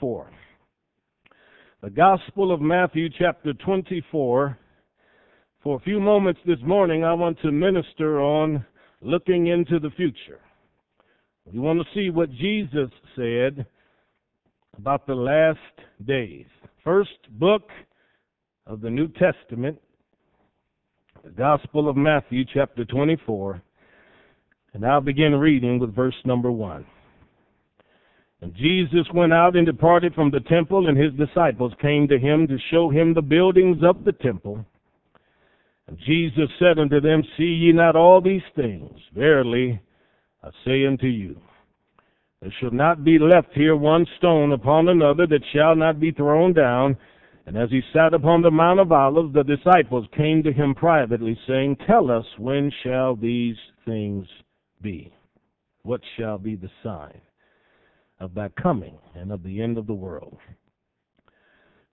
4. The Gospel of Matthew, chapter 24. For a few moments this morning, I want to minister on looking into the future. We want to see what Jesus said about the last days. First book of the New Testament, the Gospel of Matthew, chapter 24. And I'll begin reading with verse number 1. And Jesus went out and departed from the temple, and his disciples came to him to show him the buildings of the temple. And Jesus said unto them, See ye not all these things? Verily, I say unto you, there shall not be left here one stone upon another that shall not be thrown down. And as he sat upon the Mount of Olives, the disciples came to him privately, saying, Tell us, when shall these things be? What shall be the sign of thy coming and of the end of the world?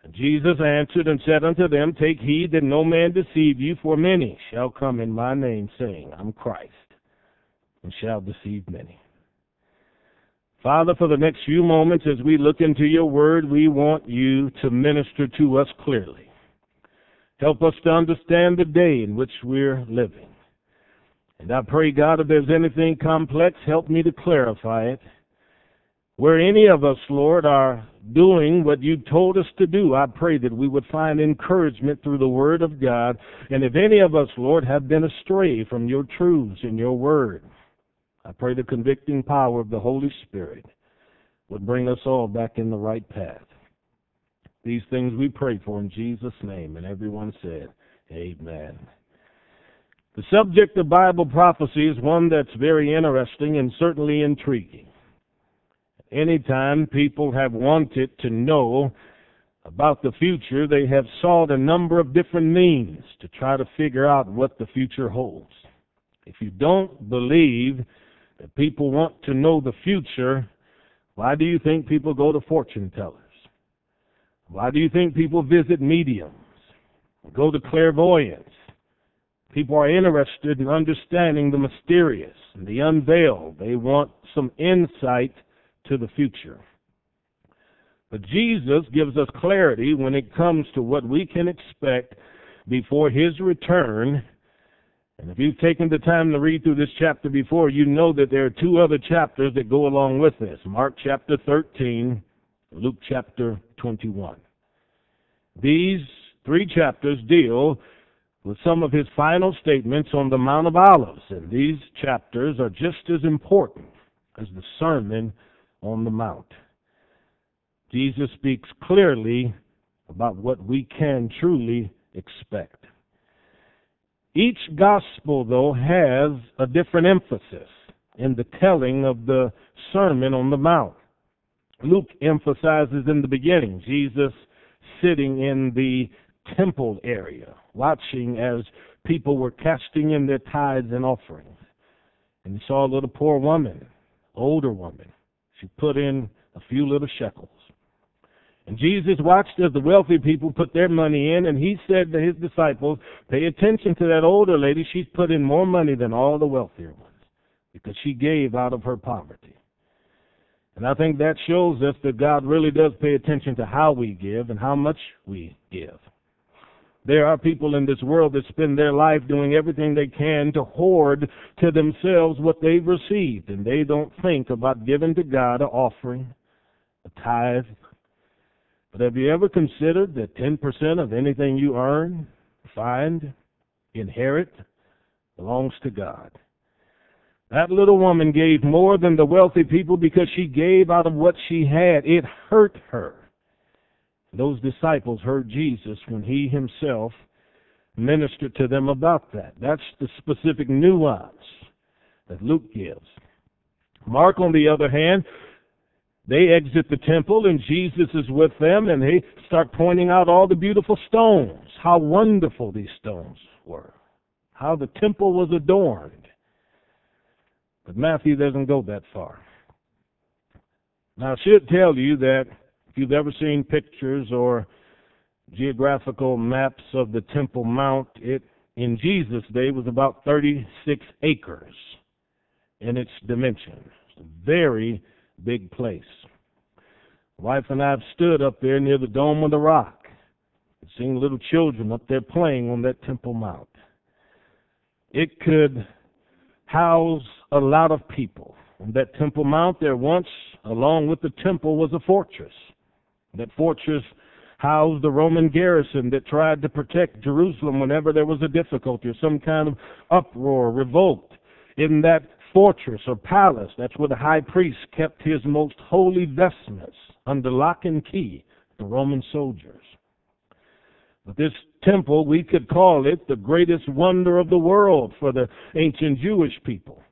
And Jesus answered and said unto them, Take heed that no man deceive you, for many shall come in my name, saying, I'm Christ, and shall deceive many. Father, for the next few moments as we look into your word, we want you to minister to us clearly. Help us to understand the day in which we're living. And I pray, God, if there's anything complex, help me to clarify it. Where any of us, Lord, are doing what you told us to do, I pray that we would find encouragement through the Word of God. And if any of us, Lord, have been astray from your truths and your Word, I pray the convicting power of the Holy Spirit would bring us all back in the right path. These things we pray for in Jesus' name. And everyone said, Amen. The subject of Bible prophecy is one that's very interesting and certainly intriguing. Anytime people have wanted to know about the future, they have sought a number of different means to try to figure out what the future holds. If you don't believe that people want to know the future, why do you think people go to fortune tellers? Why do you think people visit mediums? Go to clairvoyants? People are interested in understanding the mysterious and the unveiled. They want some insight to the future. But Jesus gives us clarity when it comes to what we can expect before his return and if you've taken the time to read through this chapter before, you know that there are two other chapters that go along with this Mark chapter 13, Luke chapter 21. These three chapters deal with some of his final statements on the Mount of Olives, and these chapters are just as important as the Sermon on the Mount. Jesus speaks clearly about what we can truly expect. Each gospel, though, has a different emphasis in the telling of the Sermon on the Mount. Luke emphasizes in the beginning Jesus sitting in the temple area, watching as people were casting in their tithes and offerings. And he saw a little poor woman, older woman. She put in a few little shekels. And Jesus watched as the wealthy people put their money in, and he said to his disciples, Pay attention to that older lady. She's put in more money than all the wealthier ones because she gave out of her poverty. And I think that shows us that God really does pay attention to how we give and how much we give. There are people in this world that spend their life doing everything they can to hoard to themselves what they've received, and they don't think about giving to God an offering, a tithe, but have you ever considered that 10% of anything you earn, find, inherit, belongs to God? That little woman gave more than the wealthy people because she gave out of what she had. It hurt her. Those disciples heard Jesus when he himself ministered to them about that. That's the specific nuance that Luke gives. Mark, on the other hand, they exit the temple and Jesus is with them and they start pointing out all the beautiful stones, how wonderful these stones were, how the temple was adorned. But Matthew doesn't go that far. Now, I should tell you that you've ever seen pictures or geographical maps of the Temple Mount, it in Jesus' day was about 36 acres in its dimensions. Very big place. Wife and I have stood up there near the Dome of the Rock and seen little children up there playing on that Temple Mount. It could house a lot of people. On that Temple Mount, there once, along with the temple, was a fortress. That fortress housed the Roman garrison that tried to protect Jerusalem whenever there was a difficulty or some kind of uproar, revolt. In that fortress or palace, that's where the high priest kept his most holy vestments under lock and key, the Roman soldiers. But this temple, we could call it the greatest wonder of the world for the ancient Jewish people.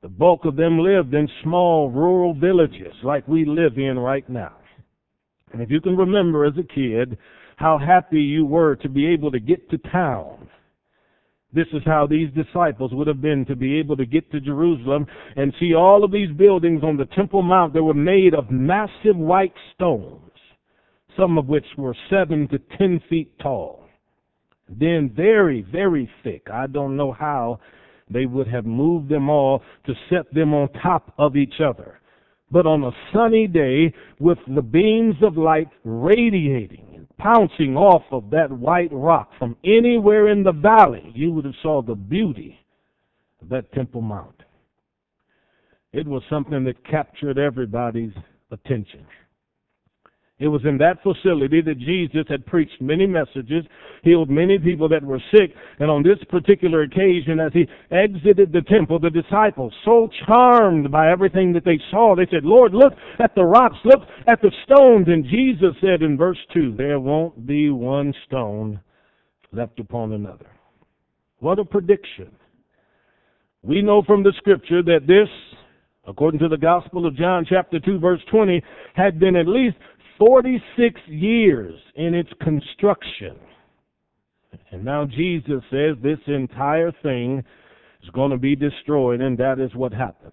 The bulk of them lived in small rural villages like we live in right now. And if you can remember as a kid how happy you were to be able to get to town, this is how these disciples would have been to be able to get to Jerusalem and see all of these buildings on the Temple Mount that were made of massive white stones, some of which were seven to ten feet tall. Then very, very thick. I don't know how they would have moved them all to set them on top of each other but on a sunny day with the beams of light radiating and pouncing off of that white rock from anywhere in the valley, you would have saw the beauty of that Temple Mount. It was something that captured everybody's attention. It was in that facility that Jesus had preached many messages, healed many people that were sick, and on this particular occasion, as he exited the temple, the disciples, so charmed by everything that they saw, they said, Lord, look at the rocks, look at the stones. And Jesus said in verse 2, There won't be one stone left upon another. What a prediction. We know from the scripture that this according to the Gospel of John, chapter 2, verse 20, had been at least 46 years in its construction. And now Jesus says this entire thing is going to be destroyed, and that is what happened.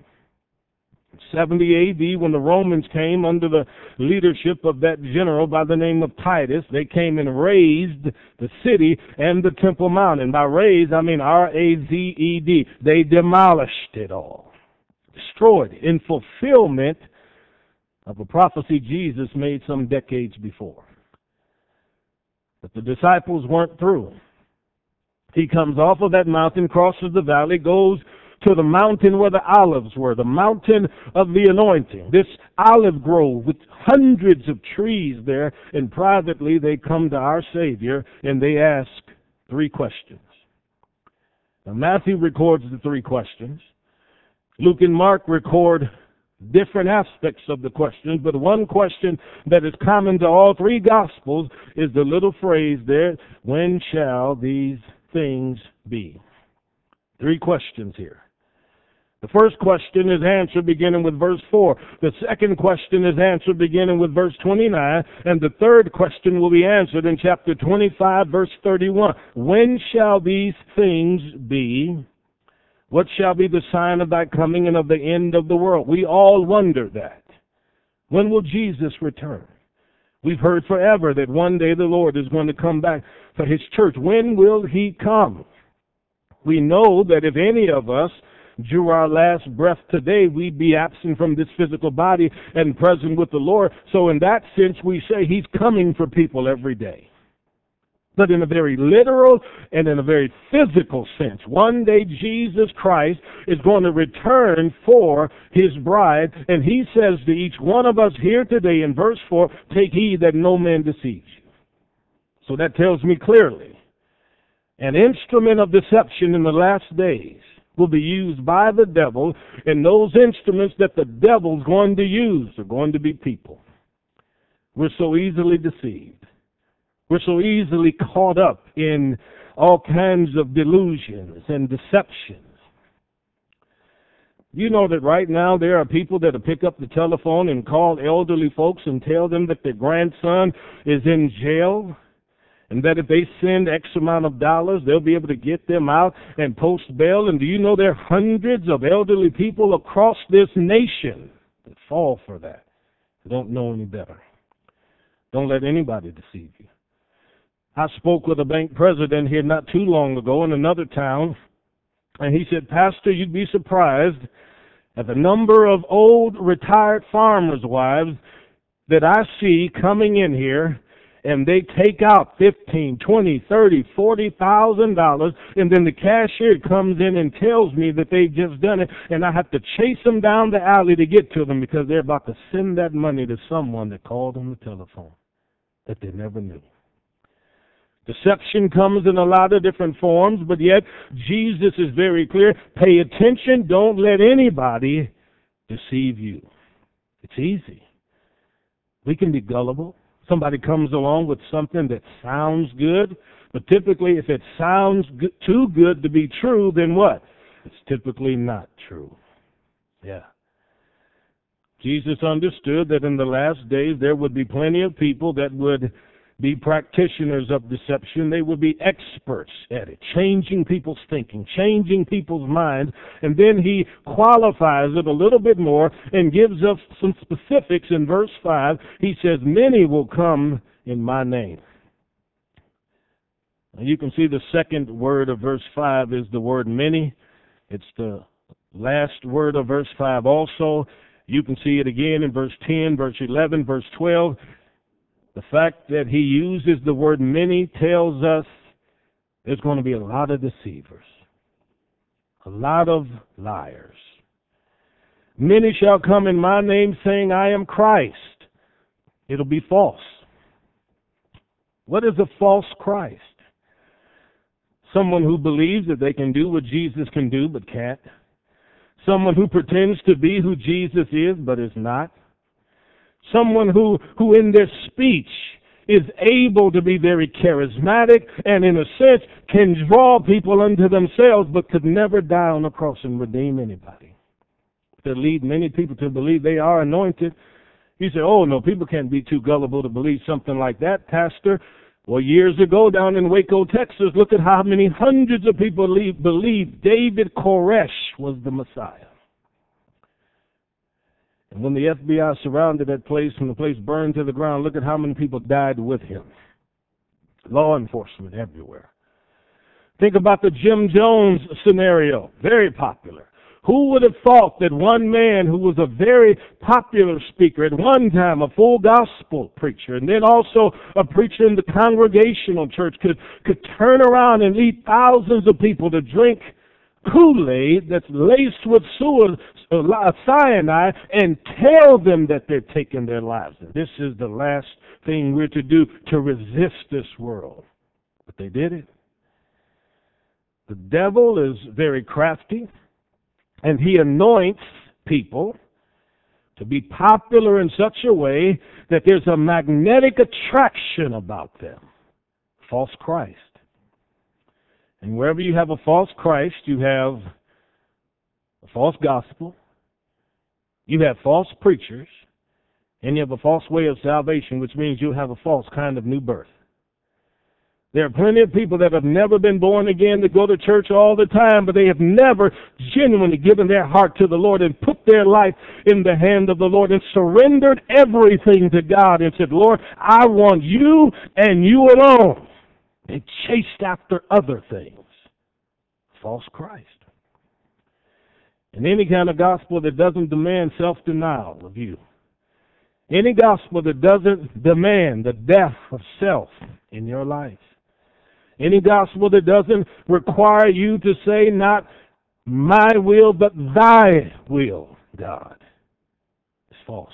70 AD, when the Romans came under the leadership of that general by the name of Titus, they came and razed the city and the Temple Mount. And by razed, I mean R-A-Z-E-D. They demolished it all, destroyed it in fulfillment of a prophecy Jesus made some decades before. But the disciples weren't through. He comes off of that mountain, crosses the valley, goes to the mountain where the olives were, the mountain of the anointing. This olive grove with hundreds of trees there, and privately they come to our Savior and they ask three questions. Now, Matthew records the three questions. Luke and Mark record different aspects of the question, but one question that is common to all three Gospels is the little phrase there, when shall these things be? Three questions here. The first question is answered beginning with verse 4. The second question is answered beginning with verse 29. And the third question will be answered in chapter 25, verse 31. When shall these things be? What shall be the sign of thy coming and of the end of the world? We all wonder that. When will Jesus return? We've heard forever that one day the Lord is going to come back for his church. When will he come? We know that if any of us drew our last breath today, we'd be absent from this physical body and present with the Lord. So in that sense, we say he's coming for people every day but in a very literal and in a very physical sense. One day Jesus Christ is going to return for his bride, and he says to each one of us here today in verse 4, take heed that no man deceives you. So that tells me clearly, an instrument of deception in the last days will be used by the devil, and those instruments that the devil's going to use are going to be people. We're so easily deceived. We're so easily caught up in all kinds of delusions and deceptions. You know that right now there are people that pick up the telephone and call elderly folks and tell them that their grandson is in jail and that if they send X amount of dollars, they'll be able to get them out and post bail. And do you know there are hundreds of elderly people across this nation that fall for that? They don't know any better. Don't let anybody deceive you. I spoke with a bank president here not too long ago in another town, and he said, Pastor, you'd be surprised at the number of old retired farmers' wives that I see coming in here and they take out fifteen, twenty, thirty, forty thousand dollars, and then the cashier comes in and tells me that they've just done it, and I have to chase them down the alley to get to them because they're about to send that money to someone that called on the telephone that they never knew. Deception comes in a lot of different forms, but yet Jesus is very clear. Pay attention. Don't let anybody deceive you. It's easy. We can be gullible. Somebody comes along with something that sounds good, but typically if it sounds good, too good to be true, then what? It's typically not true. Yeah. Jesus understood that in the last days there would be plenty of people that would be practitioners of deception. They would be experts at it, changing people's thinking, changing people's minds. And then he qualifies it a little bit more and gives us some specifics in verse 5. He says, Many will come in my name. You can see the second word of verse 5 is the word many. It's the last word of verse 5 also. You can see it again in verse 10, verse 11, verse 12. The fact that he uses the word many tells us there's going to be a lot of deceivers, a lot of liars. Many shall come in my name saying, I am Christ. It'll be false. What is a false Christ? Someone who believes that they can do what Jesus can do but can't. Someone who pretends to be who Jesus is but is not. Someone who, who in their speech is able to be very charismatic and in a sense can draw people unto themselves but could never die on the cross and redeem anybody. To lead many people to believe they are anointed. You say, oh no, people can't be too gullible to believe something like that, Pastor. Well, years ago down in Waco, Texas, look at how many hundreds of people believed David Koresh was the Messiah. And when the FBI surrounded that place and the place burned to the ground, look at how many people died with him. Law enforcement everywhere. Think about the Jim Jones scenario. Very popular. Who would have thought that one man who was a very popular speaker at one time, a full gospel preacher, and then also a preacher in the congregational church could, could turn around and lead thousands of people to drink Kool-Aid that's laced with uh, cyanide and tell them that they're taking their lives. And this is the last thing we're to do to resist this world. But they did it. The devil is very crafty, and he anoints people to be popular in such a way that there's a magnetic attraction about them. False Christ. And wherever you have a false Christ, you have a false gospel, you have false preachers, and you have a false way of salvation, which means you have a false kind of new birth. There are plenty of people that have never been born again that go to church all the time, but they have never genuinely given their heart to the Lord and put their life in the hand of the Lord and surrendered everything to God and said, Lord, I want you and you alone. They chased after other things. False Christ. And any kind of gospel that doesn't demand self denial of you. Any gospel that doesn't demand the death of self in your life. Any gospel that doesn't require you to say, not my will, but thy will, God, is false.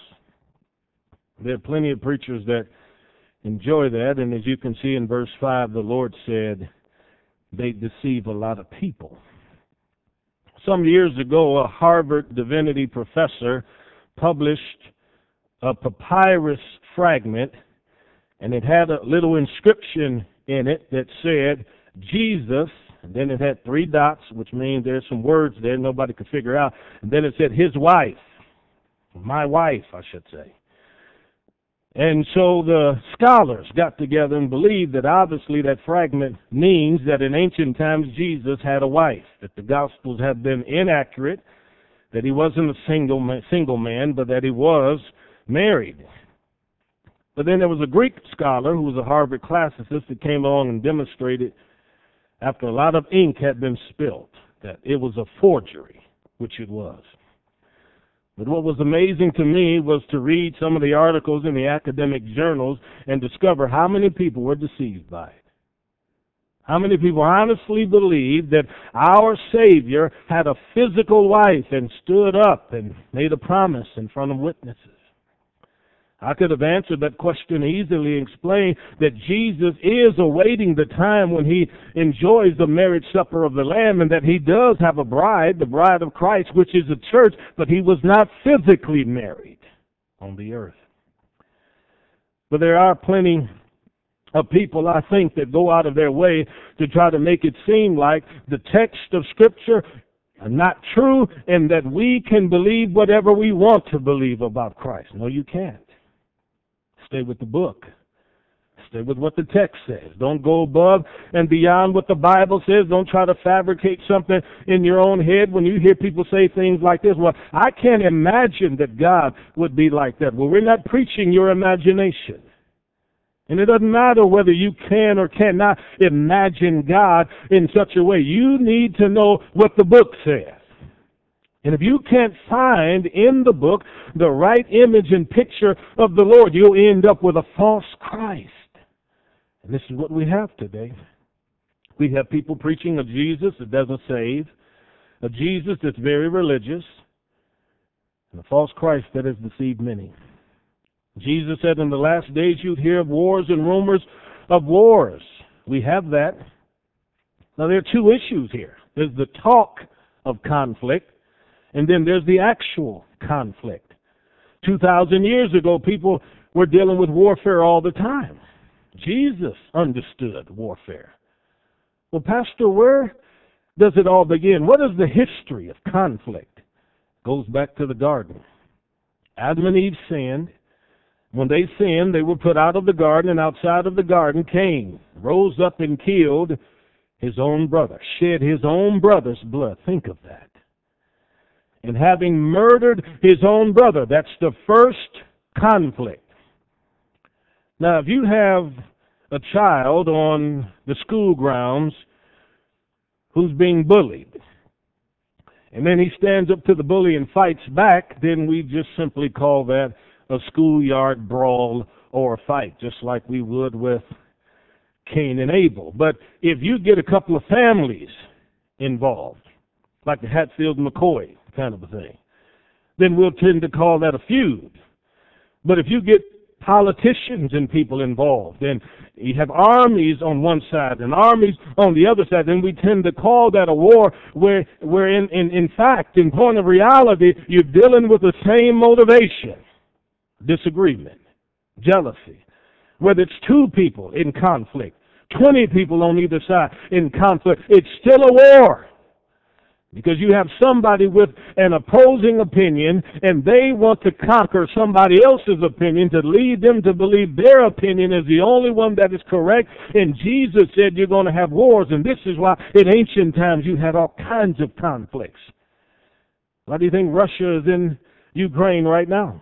There are plenty of preachers that enjoy that. And as you can see in verse 5, the Lord said they deceive a lot of people. Some years ago, a Harvard divinity professor published a papyrus fragment, and it had a little inscription in it that said, Jesus, and then it had three dots, which means there's some words there nobody could figure out, and then it said, his wife, my wife, I should say. And so the scholars got together and believed that obviously that fragment means that in ancient times Jesus had a wife, that the Gospels have been inaccurate, that he wasn't a single man, single man, but that he was married. But then there was a Greek scholar who was a Harvard classicist that came along and demonstrated, after a lot of ink had been spilt, that it was a forgery, which it was. But what was amazing to me was to read some of the articles in the academic journals and discover how many people were deceived by it. How many people honestly believed that our Savior had a physical wife and stood up and made a promise in front of witnesses? I could have answered that question easily explained that Jesus is awaiting the time when he enjoys the marriage supper of the Lamb and that he does have a bride, the bride of Christ, which is the church, but he was not physically married on the earth. But there are plenty of people, I think, that go out of their way to try to make it seem like the text of Scripture are not true and that we can believe whatever we want to believe about Christ. No, you can't. Stay with the book. Stay with what the text says. Don't go above and beyond what the Bible says. Don't try to fabricate something in your own head when you hear people say things like this. Well, I can't imagine that God would be like that. Well, we're not preaching your imagination. And it doesn't matter whether you can or cannot imagine God in such a way. You need to know what the book says. And if you can't find in the book the right image and picture of the Lord, you'll end up with a false Christ. And this is what we have today. We have people preaching a Jesus that doesn't save, a Jesus that's very religious, and a false Christ that has deceived many. Jesus said in the last days you'd hear of wars and rumors of wars. We have that. Now there are two issues here. There's the talk of conflict, and then there's the actual conflict. 2,000 years ago, people were dealing with warfare all the time. Jesus understood warfare. Well, Pastor, where does it all begin? What is the history of conflict? It goes back to the garden. Adam and Eve sinned. When they sinned, they were put out of the garden, and outside of the garden, Cain rose up and killed his own brother, shed his own brother's blood. Think of that and having murdered his own brother. That's the first conflict. Now, if you have a child on the school grounds who's being bullied, and then he stands up to the bully and fights back, then we just simply call that a schoolyard brawl or a fight, just like we would with Cain and Abel. But if you get a couple of families involved, like the Hatfield McCoy kind of a thing, then we'll tend to call that a feud. But if you get politicians and people involved, and you have armies on one side and armies on the other side, then we tend to call that a war where, where in, in, in fact, in point of reality, you're dealing with the same motivation. Disagreement, jealousy. Whether it's two people in conflict, 20 people on either side in conflict, it's still a war. Because you have somebody with an opposing opinion and they want to conquer somebody else's opinion to lead them to believe their opinion is the only one that is correct. And Jesus said you're going to have wars and this is why in ancient times you had all kinds of conflicts. Why do you think Russia is in Ukraine right now?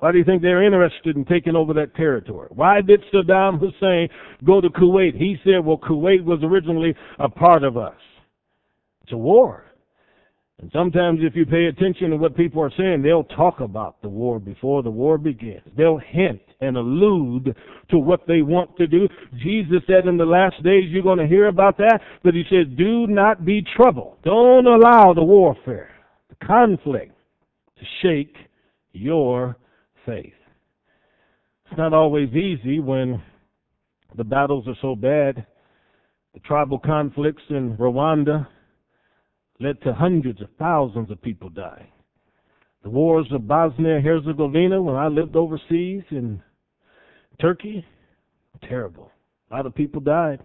Why do you think they're interested in taking over that territory? Why did Saddam Hussein go to Kuwait? He said, well, Kuwait was originally a part of us. It's a war. And sometimes if you pay attention to what people are saying, they'll talk about the war before the war begins. They'll hint and allude to what they want to do. Jesus said in the last days you're going to hear about that, but he says, do not be troubled. Don't allow the warfare, the conflict to shake your faith. It's not always easy when the battles are so bad. The tribal conflicts in Rwanda, led to hundreds of thousands of people dying. The wars of Bosnia and Herzegovina when I lived overseas in Turkey, terrible. A lot of people died,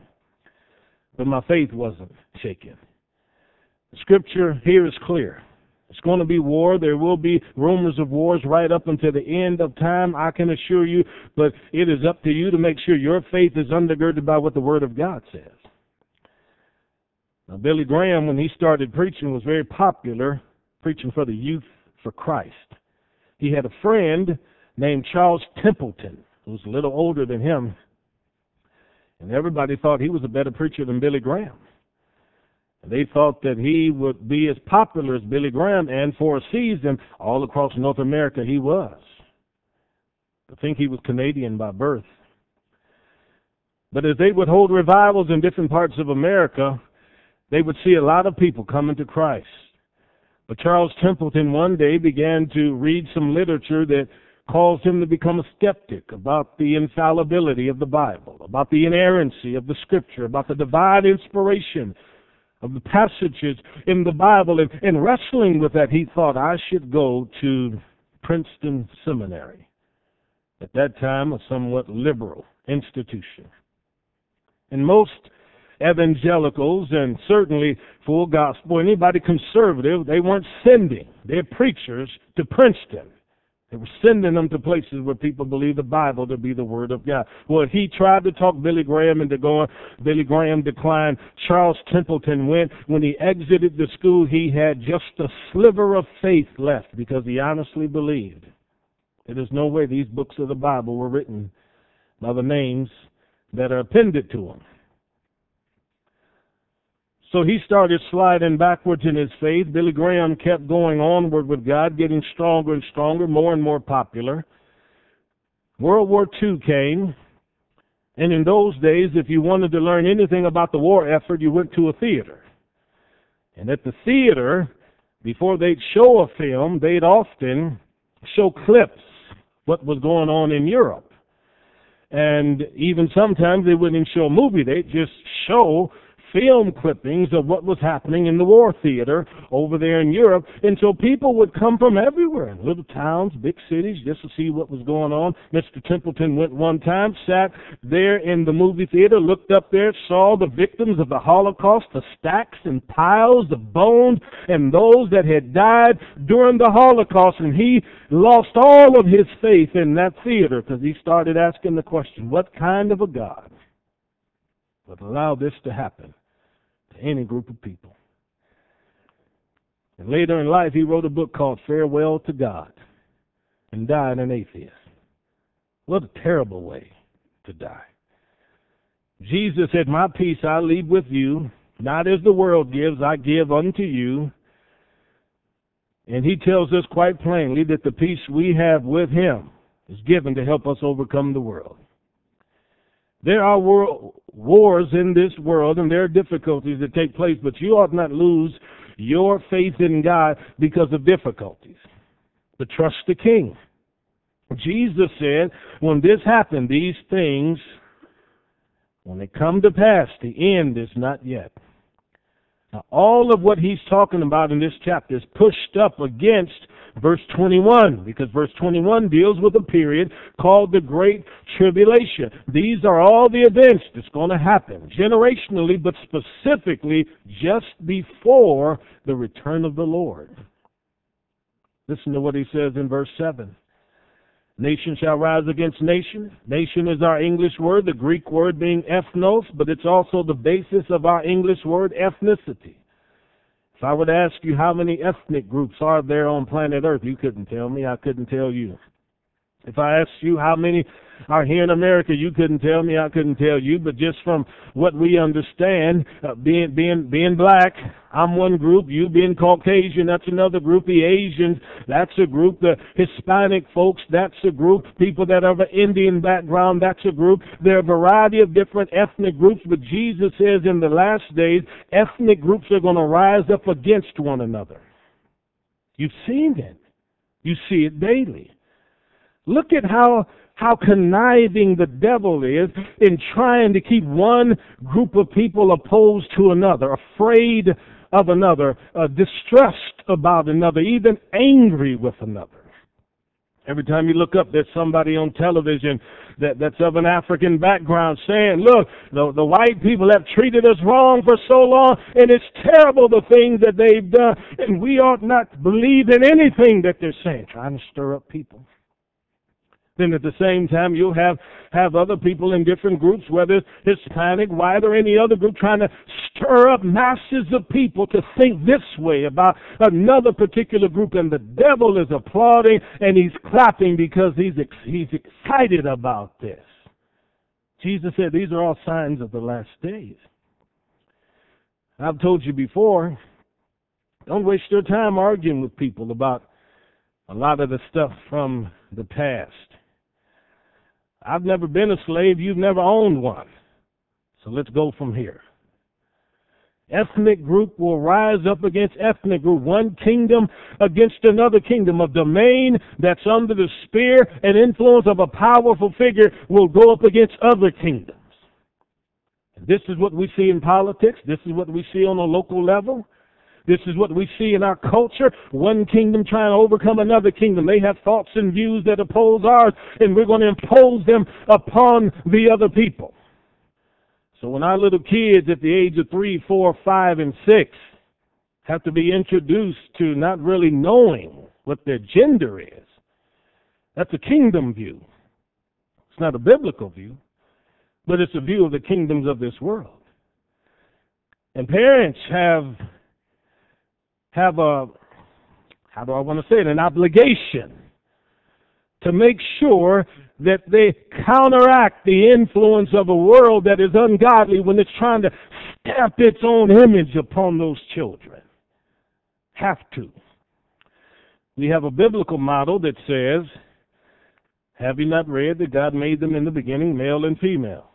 but my faith wasn't shaken. The scripture here is clear. It's going to be war. There will be rumors of wars right up until the end of time, I can assure you, but it is up to you to make sure your faith is undergirded by what the Word of God says. Now, Billy Graham, when he started preaching, was very popular, preaching for the youth for Christ. He had a friend named Charles Templeton, who was a little older than him, and everybody thought he was a better preacher than Billy Graham. They thought that he would be as popular as Billy Graham, and for a season, all across North America, he was. I think he was Canadian by birth. But as they would hold revivals in different parts of America, they would see a lot of people coming to Christ. But Charles Templeton one day began to read some literature that caused him to become a skeptic about the infallibility of the Bible, about the inerrancy of the Scripture, about the divine inspiration of the passages in the Bible. And, and wrestling with that, he thought I should go to Princeton Seminary. At that time, a somewhat liberal institution. And most evangelicals and certainly full gospel, anybody conservative, they weren't sending their preachers to Princeton. They were sending them to places where people believe the Bible to be the Word of God. Well, he tried to talk Billy Graham into going. Billy Graham declined. Charles Templeton went. When he exited the school, he had just a sliver of faith left because he honestly believed. There's no way these books of the Bible were written by the names that are appended to them. So he started sliding backwards in his faith. Billy Graham kept going onward with God, getting stronger and stronger, more and more popular. World War II came, and in those days, if you wanted to learn anything about the war effort, you went to a theater. And at the theater, before they'd show a film, they'd often show clips what was going on in Europe. And even sometimes they wouldn't show a movie, they'd just show film clippings of what was happening in the war theater over there in Europe. And so people would come from everywhere, little towns, big cities, just to see what was going on. Mr. Templeton went one time, sat there in the movie theater, looked up there, saw the victims of the Holocaust, the stacks and piles of bones, and those that had died during the Holocaust. And he lost all of his faith in that theater because he started asking the question, what kind of a God would allow this to happen? Any group of people. And later in life, he wrote a book called Farewell to God and died an atheist. What a terrible way to die. Jesus said, My peace I leave with you, not as the world gives, I give unto you. And he tells us quite plainly that the peace we have with him is given to help us overcome the world. There are wars in this world and there are difficulties that take place, but you ought not lose your faith in God because of difficulties. But trust the King. Jesus said, when this happened, these things, when they come to pass, the end is not yet. Now, all of what he's talking about in this chapter is pushed up against verse 21, because verse 21 deals with a period called the Great Tribulation. These are all the events that's going to happen, generationally, but specifically just before the return of the Lord. Listen to what he says in verse 7. Nation shall rise against nation. Nation is our English word, the Greek word being ethnos, but it's also the basis of our English word ethnicity. If I would ask you how many ethnic groups are there on planet Earth, you couldn't tell me. I couldn't tell you. If I asked you how many are here in America, you couldn't tell me. I couldn't tell you. But just from what we understand, uh, being being being black, I'm one group. You being Caucasian, that's another group. The Asians, that's a group. The Hispanic folks, that's a group. People that have an Indian background, that's a group. There are a variety of different ethnic groups. But Jesus says in the last days, ethnic groups are going to rise up against one another. You've seen it. You see it daily. Look at how how conniving the devil is in trying to keep one group of people opposed to another, afraid of another, uh, distressed about another, even angry with another. Every time you look up, there's somebody on television that, that's of an African background saying, look, the, the white people have treated us wrong for so long, and it's terrible the things that they've done, and we ought not believe in anything that they're saying, trying to stir up people. Then at the same time, you'll have, have other people in different groups, whether Hispanic, white, or any other group, trying to stir up masses of people to think this way about another particular group. And the devil is applauding and he's clapping because he's, he's excited about this. Jesus said these are all signs of the last days. I've told you before, don't waste your time arguing with people about a lot of the stuff from the past. I've never been a slave, you've never owned one. So let's go from here. Ethnic group will rise up against ethnic group, one kingdom against another kingdom. A domain that's under the spear and influence of a powerful figure will go up against other kingdoms. This is what we see in politics. This is what we see on a local level. This is what we see in our culture. One kingdom trying to overcome another kingdom. They have thoughts and views that oppose ours, and we're going to impose them upon the other people. So when our little kids at the age of three, four, five, and six have to be introduced to not really knowing what their gender is, that's a kingdom view. It's not a biblical view, but it's a view of the kingdoms of this world. And parents have have a how do I want to say it, an obligation to make sure that they counteract the influence of a world that is ungodly when it's trying to stamp its own image upon those children. Have to. We have a biblical model that says, Have you not read that God made them in the beginning male and female?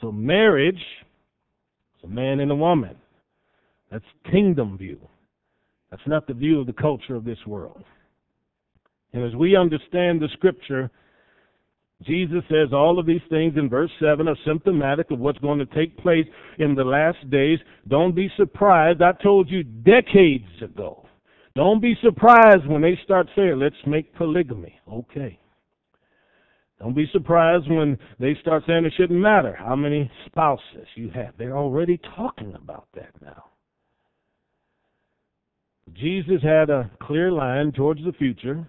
So marriage is a man and a woman. That's kingdom view. That's not the view of the culture of this world. And as we understand the scripture, Jesus says all of these things in verse 7 are symptomatic of what's going to take place in the last days. Don't be surprised. I told you decades ago. Don't be surprised when they start saying, let's make polygamy. Okay. Don't be surprised when they start saying it shouldn't matter how many spouses you have. They're already talking about that now. Jesus had a clear line towards the future.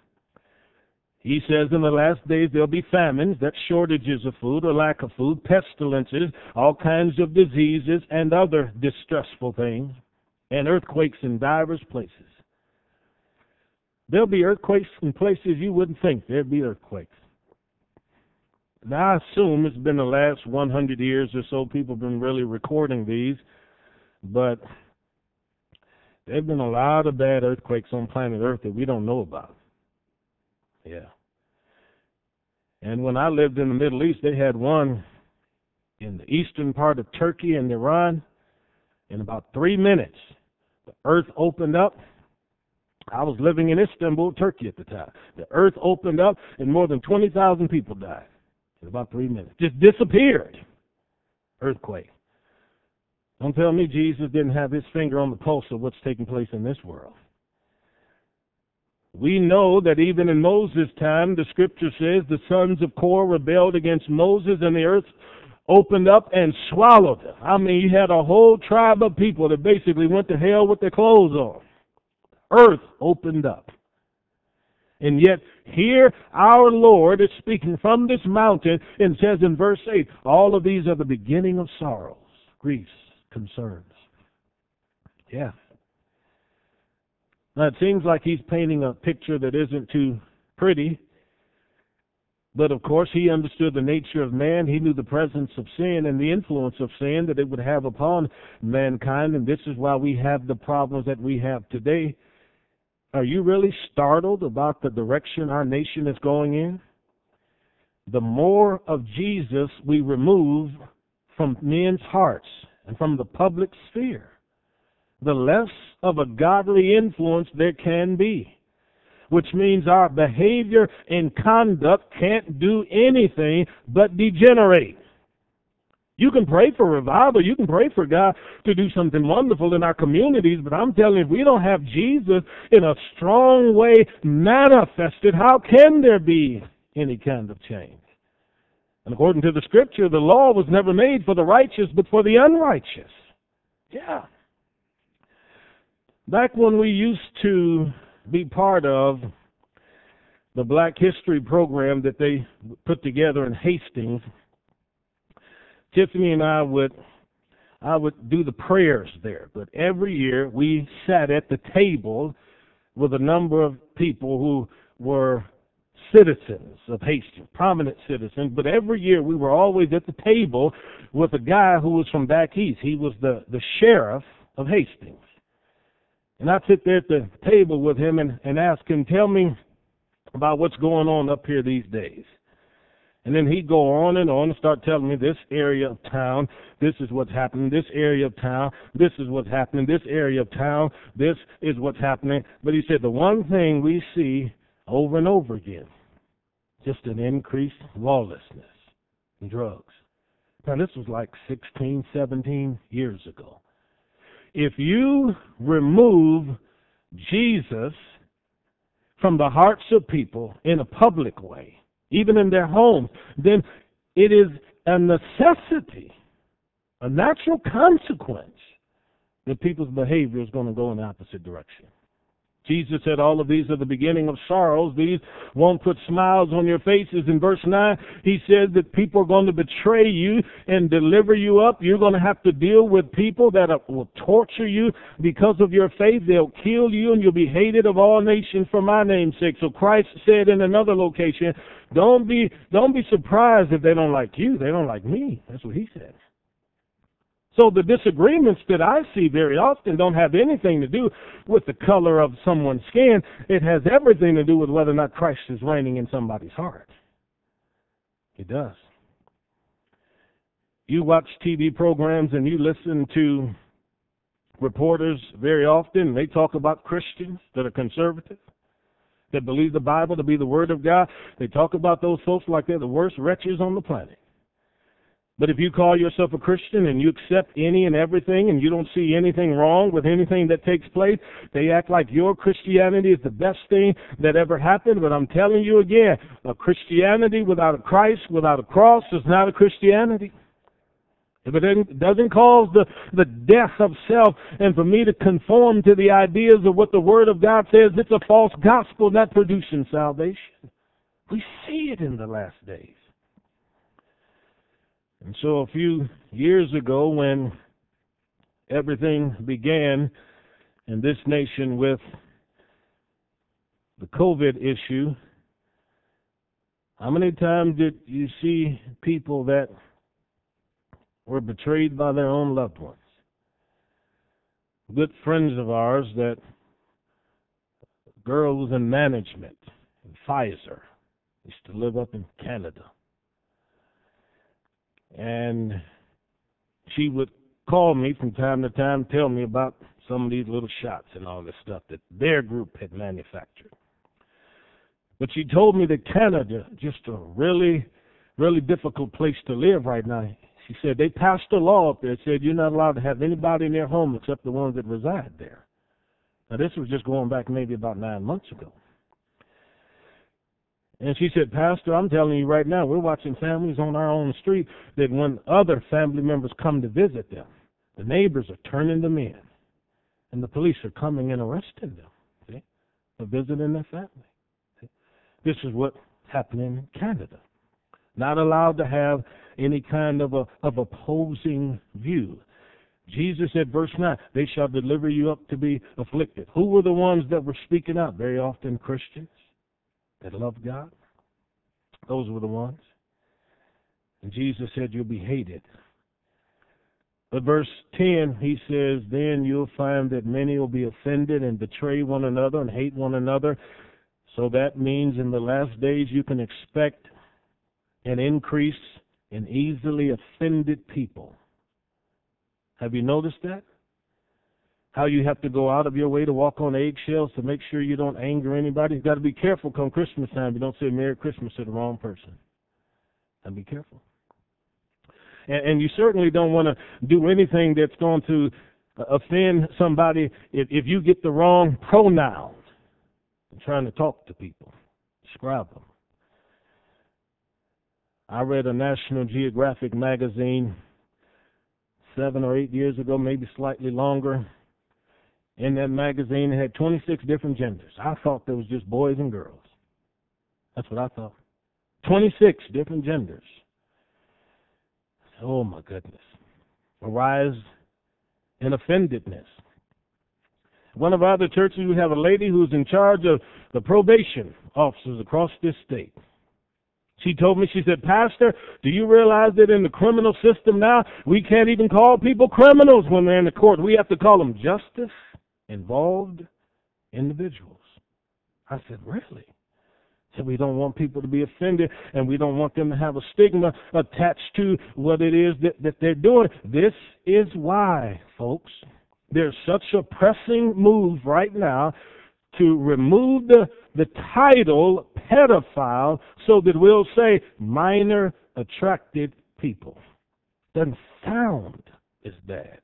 He says in the last days there'll be famines, that's shortages of food or lack of food, pestilences, all kinds of diseases, and other distressful things, and earthquakes in divers places. There'll be earthquakes in places you wouldn't think there'd be earthquakes. Now, I assume it's been the last 100 years or so people have been really recording these, but there have been a lot of bad earthquakes on planet Earth that we don't know about. Yeah. And when I lived in the Middle East, they had one in the eastern part of Turkey and Iran. In about three minutes, the earth opened up. I was living in Istanbul, Turkey at the time. The earth opened up, and more than 20,000 people died in about three minutes. Just disappeared. Earthquake. Don't tell me Jesus didn't have his finger on the pulse of what's taking place in this world. We know that even in Moses' time, the scripture says the sons of Korah rebelled against Moses and the earth opened up and swallowed them. I mean, you had a whole tribe of people that basically went to hell with their clothes on. Earth opened up. And yet, here our Lord is speaking from this mountain and says in verse 8, all of these are the beginning of sorrows, griefs, concerns. Yeah. Now, it seems like he's painting a picture that isn't too pretty. But of course, he understood the nature of man. He knew the presence of sin and the influence of sin that it would have upon mankind. And this is why we have the problems that we have today. Are you really startled about the direction our nation is going in? The more of Jesus we remove from men's hearts and from the public sphere, the less of a godly influence there can be. Which means our behavior and conduct can't do anything but degenerate. You can pray for revival. You can pray for God to do something wonderful in our communities, but I'm telling you, if we don't have Jesus in a strong way manifested, how can there be any kind of change? And according to the scripture, the law was never made for the righteous, but for the unrighteous. Yeah. Back when we used to be part of the Black History program that they put together in Hastings, Tiffany and I would I would do the prayers there. But every year we sat at the table with a number of people who were citizens of Hastings, prominent citizens, but every year we were always at the table with a guy who was from back east. He was the, the sheriff of Hastings. And I'd sit there at the table with him and, and ask him, tell me about what's going on up here these days. And then he'd go on and on and start telling me this area of town, this is what's happening, this area of town, this is what's happening, this area of town, this is what's happening. But he said the one thing we see over and over again, just an increased lawlessness and drugs. Now this was like 16, 17 years ago. If you remove Jesus from the hearts of people in a public way, even in their homes, then it is a necessity, a natural consequence that people's behavior is going to go in the opposite direction. Jesus said, All of these are the beginning of sorrows. These won't put smiles on your faces. In verse 9, he said that people are going to betray you and deliver you up. You're going to have to deal with people that will torture you because of your faith. They'll kill you and you'll be hated of all nations for my name's sake. So Christ said in another location, Don't be, don't be surprised if they don't like you. They don't like me. That's what he said. So the disagreements that I see very often don't have anything to do with the color of someone's skin. It has everything to do with whether or not Christ is reigning in somebody's heart. It does. You watch TV programs and you listen to reporters very often. They talk about Christians that are conservative, that believe the Bible to be the Word of God. They talk about those folks like they're the worst wretches on the planet. But if you call yourself a Christian and you accept any and everything and you don't see anything wrong with anything that takes place, they act like your Christianity is the best thing that ever happened. But I'm telling you again, a Christianity without a Christ, without a cross, is not a Christianity. If it doesn't cause the, the death of self and for me to conform to the ideas of what the Word of God says, it's a false gospel not producing salvation. We see it in the last days. And so a few years ago, when everything began in this nation with the COVID issue, how many times did you see people that were betrayed by their own loved ones? Good friends of ours that girls in management in Pfizer used to live up in Canada and she would call me from time to time, tell me about some of these little shots and all this stuff that their group had manufactured. But she told me that Canada, just a really, really difficult place to live right now. She said they passed a law up there that said you're not allowed to have anybody in their home except the ones that reside there. Now this was just going back maybe about nine months ago. And she said, Pastor, I'm telling you right now, we're watching families on our own street that when other family members come to visit them, the neighbors are turning them in. And the police are coming and arresting them, see, for visiting their family. See? This is what's happening in Canada. Not allowed to have any kind of a of opposing view. Jesus said, verse 9, they shall deliver you up to be afflicted. Who were the ones that were speaking out? Very often Christians that loved God. Those were the ones. And Jesus said, You'll be hated. But verse 10, he says, Then you'll find that many will be offended and betray one another and hate one another. So that means in the last days you can expect an increase in easily offended people. Have you noticed that? How you have to go out of your way to walk on eggshells to make sure you don't anger anybody. You've got to be careful come Christmas time. You don't say Merry Christmas to the wrong person. And be careful. And, and you certainly don't want to do anything that's going to uh, offend somebody if, if you get the wrong pronouns. I'm trying to talk to people, describe them. I read a National Geographic magazine seven or eight years ago, maybe slightly longer in that magazine. It had 26 different genders. I thought there was just boys and girls. That's what I thought. 26 different genders. Oh my goodness. A rise in offendedness. One of our other churches, we have a lady who's in charge of the probation officers across this state. She told me, she said, Pastor, do you realize that in the criminal system now, we can't even call people criminals when they're in the court. We have to call them justice involved individuals. I said, Really? So we don't want people to be offended and we don't want them to have a stigma attached to what it is that, that they're doing. This is why, folks, there's such a pressing move right now to remove the, the title pedophile so that we'll say minor attracted people. Doesn't sound as bad.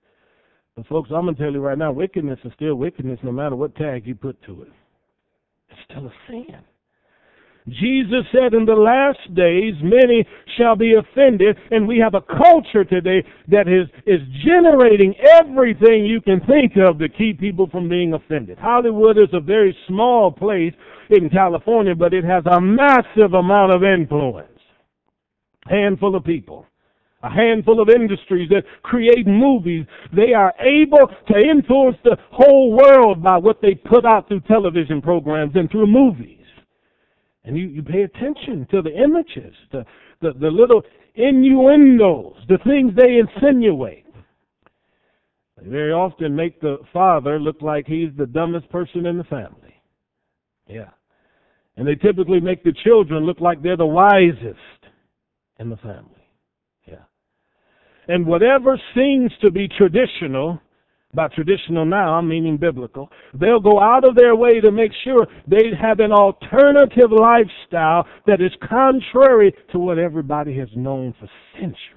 But folks, I'm to tell you right now, wickedness is still wickedness no matter what tag you put to it. It's still a sin. Jesus said in the last days many shall be offended, and we have a culture today that is, is generating everything you can think of to keep people from being offended. Hollywood is a very small place in California, but it has a massive amount of influence. Handful of people a handful of industries that create movies. They are able to influence the whole world by what they put out through television programs and through movies. And you, you pay attention to the images, the, the, the little innuendos, the things they insinuate. They very often make the father look like he's the dumbest person in the family. Yeah. And they typically make the children look like they're the wisest in the family. And whatever seems to be traditional by traditional now, I'm meaning biblical. They'll go out of their way to make sure they have an alternative lifestyle that is contrary to what everybody has known for centuries.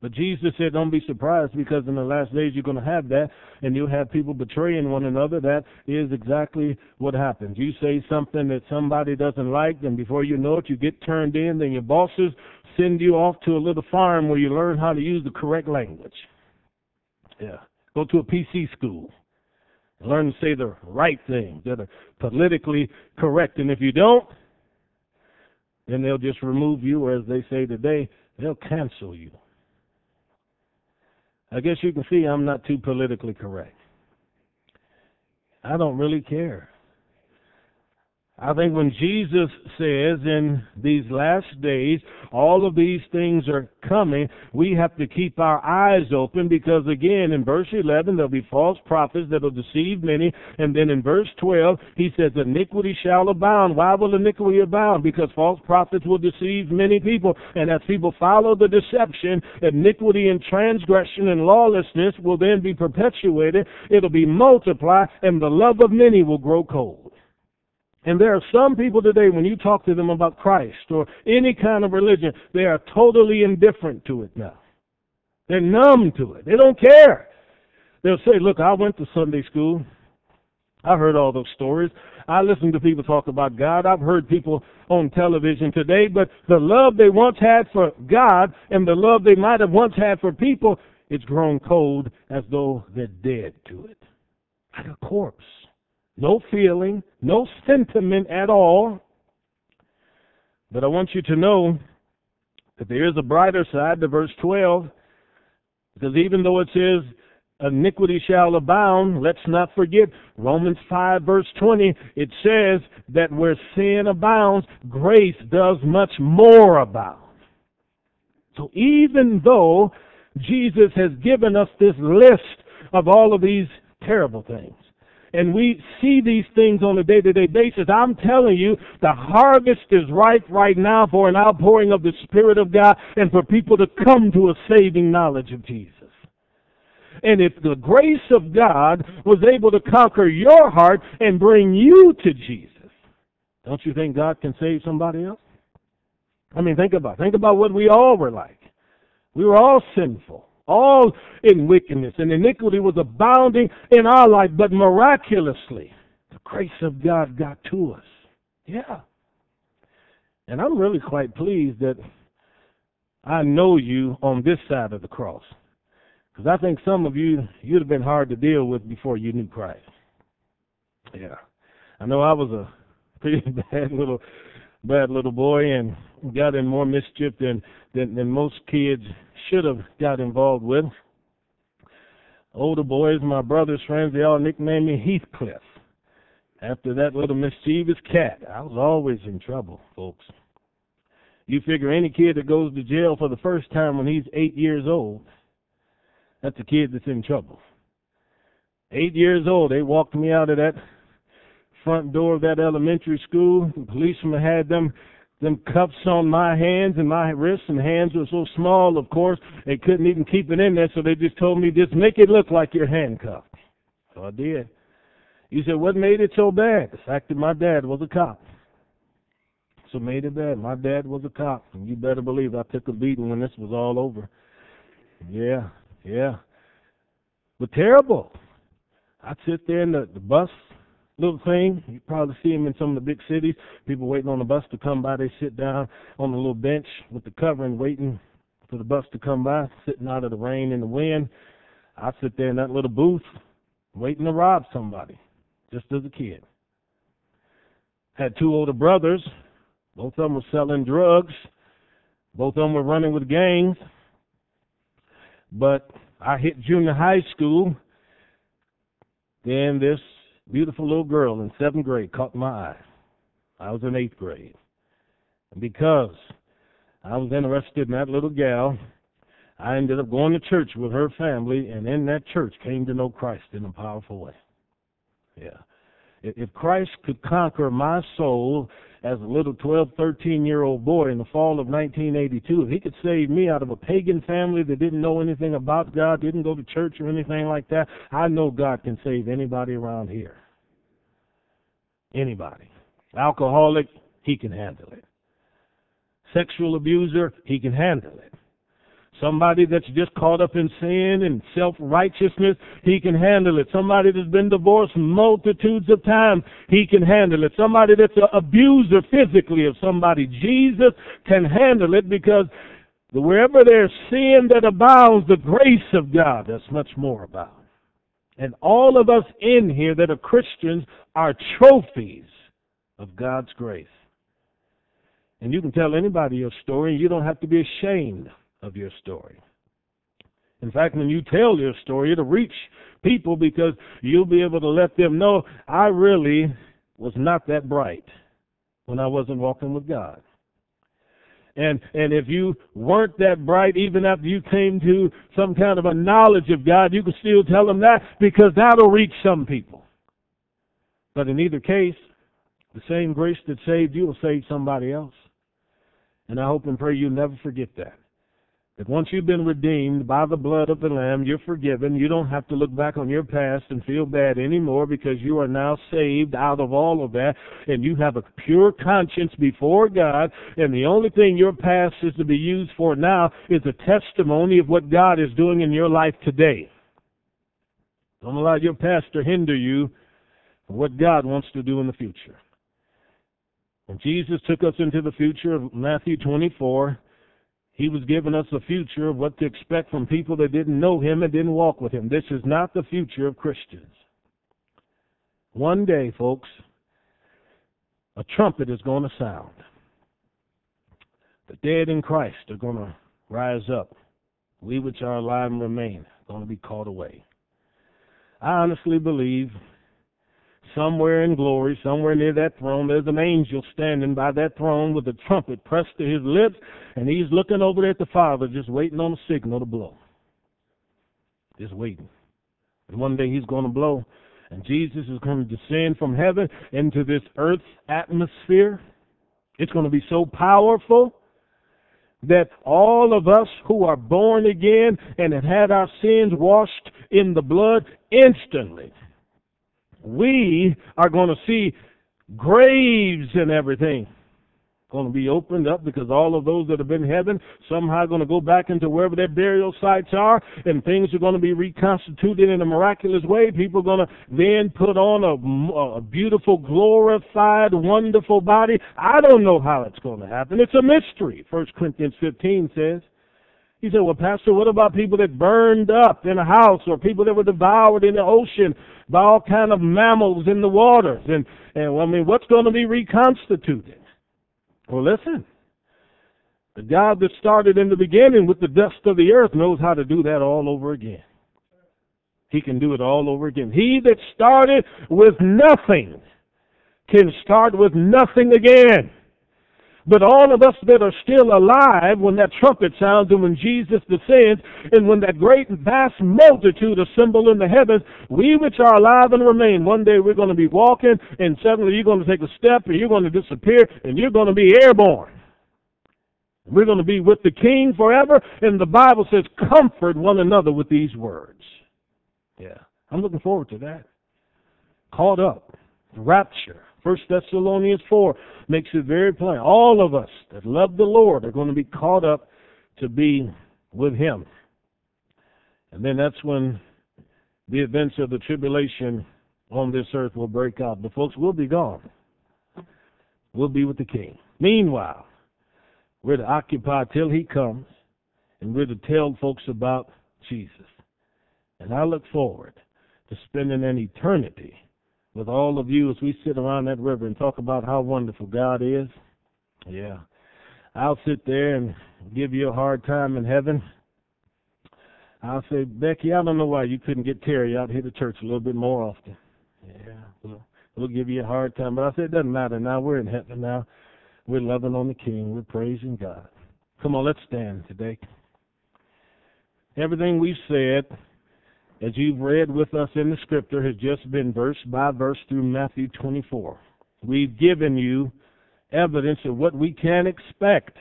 But Jesus said, don't be surprised because in the last days you're going to have that and you'll have people betraying one another. That is exactly what happens. You say something that somebody doesn't like, and before you know it, you get turned in, then your bosses send you off to a little farm where you learn how to use the correct language. Yeah. Go to a PC school. Learn to say the right things that are politically correct. And if you don't, then they'll just remove you, or as they say today, they'll cancel you. I guess you can see I'm not too politically correct. I don't really care. I think when Jesus says in these last days, all of these things are coming, we have to keep our eyes open because again, in verse 11, there'll be false prophets that'll deceive many. And then in verse 12, he says, iniquity shall abound. Why will iniquity abound? Because false prophets will deceive many people. And as people follow the deception, iniquity and transgression and lawlessness will then be perpetuated. It'll be multiplied and the love of many will grow cold. And there are some people today, when you talk to them about Christ or any kind of religion, they are totally indifferent to it now. They're numb to it. They don't care. They'll say, Look, I went to Sunday school. I heard all those stories. I listened to people talk about God. I've heard people on television today, but the love they once had for God and the love they might have once had for people, it's grown cold as though they're dead to it. Like a corpse no feeling, no sentiment at all. But I want you to know that there is a brighter side to verse 12, because even though it says, iniquity shall abound, let's not forget Romans 5 verse 20, it says that where sin abounds, grace does much more abound. So even though Jesus has given us this list of all of these terrible things, and we see these things on a day-to-day basis, I'm telling you, the harvest is ripe right now for an outpouring of the Spirit of God and for people to come to a saving knowledge of Jesus. And if the grace of God was able to conquer your heart and bring you to Jesus, don't you think God can save somebody else? I mean, think about it. Think about what we all were like. We were all sinful all in wickedness, and iniquity was abounding in our life, but miraculously, the grace of God got to us. Yeah. And I'm really quite pleased that I know you on this side of the cross. Because I think some of you, you'd have been hard to deal with before you knew Christ. Yeah. I know I was a pretty bad little bad little boy and got in more mischief than, than, than most kids should have got involved with. older boys, my brother's friends, they all nicknamed me Heathcliff. After that little mischievous cat, I was always in trouble, folks. You figure any kid that goes to jail for the first time when he's eight years old, that's a kid that's in trouble. Eight years old, they walked me out of that front door of that elementary school. The policeman had them them cuffs on my hands and my wrists and hands were so small of course they couldn't even keep it in there so they just told me just make it look like you're handcuffed. So I did. You said what made it so bad? The fact that my dad was a cop. So made it bad. My dad was a cop, and you better believe I took a beating when this was all over. Yeah, yeah. But terrible. I'd sit there in the, the bus little thing. You probably see them in some of the big cities. People waiting on the bus to come by. They sit down on the little bench with the covering, waiting for the bus to come by, sitting out of the rain and the wind. I sit there in that little booth, waiting to rob somebody, just as a kid. Had two older brothers. Both of them were selling drugs. Both of them were running with gangs. But I hit junior high school. Then this beautiful little girl in seventh grade caught my eye. I was in eighth grade. And because I was interested in that little gal, I ended up going to church with her family, and in that church came to know Christ in a powerful way. Yeah. If Christ could conquer my soul as a little 12, 13 year old boy in the fall of 1982, if he could save me out of a pagan family that didn't know anything about God, didn't go to church or anything like that, I know God can save anybody around here. Anybody. Alcoholic, he can handle it. Sexual abuser, he can handle it. Somebody that's just caught up in sin and self-righteousness, he can handle it. Somebody that's been divorced multitudes of times, he can handle it. Somebody that's an abuser physically of somebody, Jesus can handle it because wherever there's sin that abounds, the grace of God, that's much more about. And all of us in here that are Christians are trophies of God's grace. And you can tell anybody your story, and you don't have to be ashamed of your story. In fact, when you tell your story, it'll reach people because you'll be able to let them know I really was not that bright when I wasn't walking with God. And and if you weren't that bright even after you came to some kind of a knowledge of God, you could still tell them that because that'll reach some people. But in either case, the same grace that saved you will save somebody else. And I hope and pray you never forget that. That once you've been redeemed by the blood of the Lamb, you're forgiven. You don't have to look back on your past and feel bad anymore because you are now saved out of all of that and you have a pure conscience before God. And the only thing your past is to be used for now is a testimony of what God is doing in your life today. Don't allow your past to hinder you from what God wants to do in the future. When Jesus took us into the future of Matthew 24, he was giving us a future of what to expect from people that didn't know him and didn't walk with him. This is not the future of Christians. One day, folks, a trumpet is going to sound. The dead in Christ are going to rise up. We which are alive and remain are going to be caught away. I honestly believe somewhere in glory, somewhere near that throne, there's an angel standing by that throne with a trumpet pressed to his lips, and he's looking over at the Father, just waiting on a signal to blow. Just waiting. And one day he's going to blow, and Jesus is going to descend from heaven into this earth's atmosphere. It's going to be so powerful that all of us who are born again and have had our sins washed in the blood instantly we are going to see graves and everything going to be opened up because all of those that have been in heaven somehow going to go back into wherever their burial sites are and things are going to be reconstituted in a miraculous way. People are going to then put on a, a beautiful, glorified, wonderful body. I don't know how it's going to happen. It's a mystery, First Corinthians 15 says. He said, well, Pastor, what about people that burned up in a house or people that were devoured in the ocean by all kind of mammals in the waters? And, and I mean, what's going to be reconstituted? Well, listen. The God that started in the beginning with the dust of the earth knows how to do that all over again. He can do it all over again. He that started with nothing can start with nothing again. But all of us that are still alive when that trumpet sounds and when Jesus descends and when that great vast multitude assemble in the heavens, we which are alive and remain, one day we're going to be walking and suddenly you're going to take a step and you're going to disappear and you're going to be airborne. We're going to be with the King forever and the Bible says comfort one another with these words. Yeah. I'm looking forward to that. Caught up. Rapture. First Thessalonians 4 makes it very plain. All of us that love the Lord are going to be caught up to be with Him. And then that's when the events of the tribulation on this earth will break out. But folks, we'll be gone. We'll be with the King. Meanwhile, we're to occupy till He comes, and we're to tell folks about Jesus. And I look forward to spending an eternity with all of you as we sit around that river and talk about how wonderful God is. Yeah. I'll sit there and give you a hard time in heaven. I'll say, Becky, I don't know why you couldn't get Terry out here to church a little bit more often. Yeah, we'll, we'll give you a hard time. But I said, it doesn't matter now. We're in heaven now. We're loving on the King. We're praising God. Come on, let's stand today. Everything we've said as you've read with us in the scripture, has just been verse by verse through Matthew 24. We've given you evidence of what we can expect,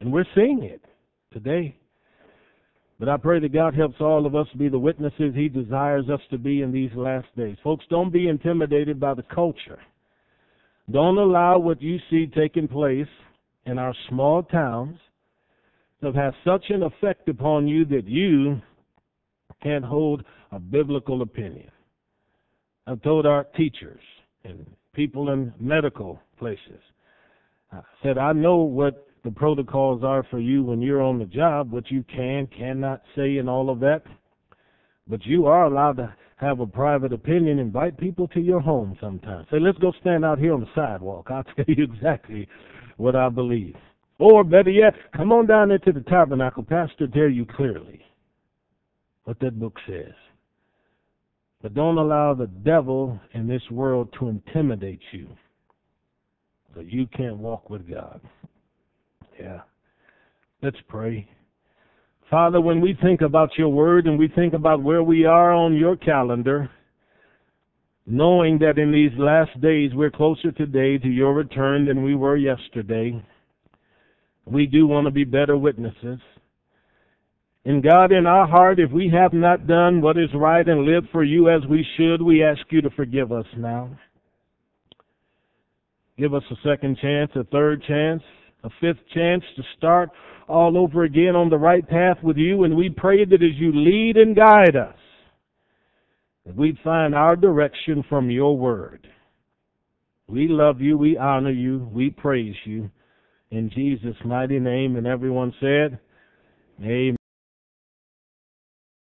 and we're seeing it today. But I pray that God helps all of us be the witnesses He desires us to be in these last days. Folks, don't be intimidated by the culture. Don't allow what you see taking place in our small towns to have such an effect upon you that you can't hold a biblical opinion. I've told our teachers and people in medical places, I said, I know what the protocols are for you when you're on the job, what you can, cannot say, and all of that. But you are allowed to have a private opinion, invite people to your home sometimes. Say, let's go stand out here on the sidewalk. I'll tell you exactly what I believe. Or better yet, come on down into the tabernacle. Pastor tell you clearly what that book says. But don't allow the devil in this world to intimidate you so you can't walk with God. Yeah. Let's pray. Father, when we think about your word and we think about where we are on your calendar, knowing that in these last days we're closer today to your return than we were yesterday, we do want to be better witnesses. And God, in our heart, if we have not done what is right and lived for you as we should, we ask you to forgive us now. Give us a second chance, a third chance, a fifth chance to start all over again on the right path with you. And we pray that as you lead and guide us, that we'd find our direction from your word. We love you, we honor you, we praise you. In Jesus' mighty name, and everyone said, Amen.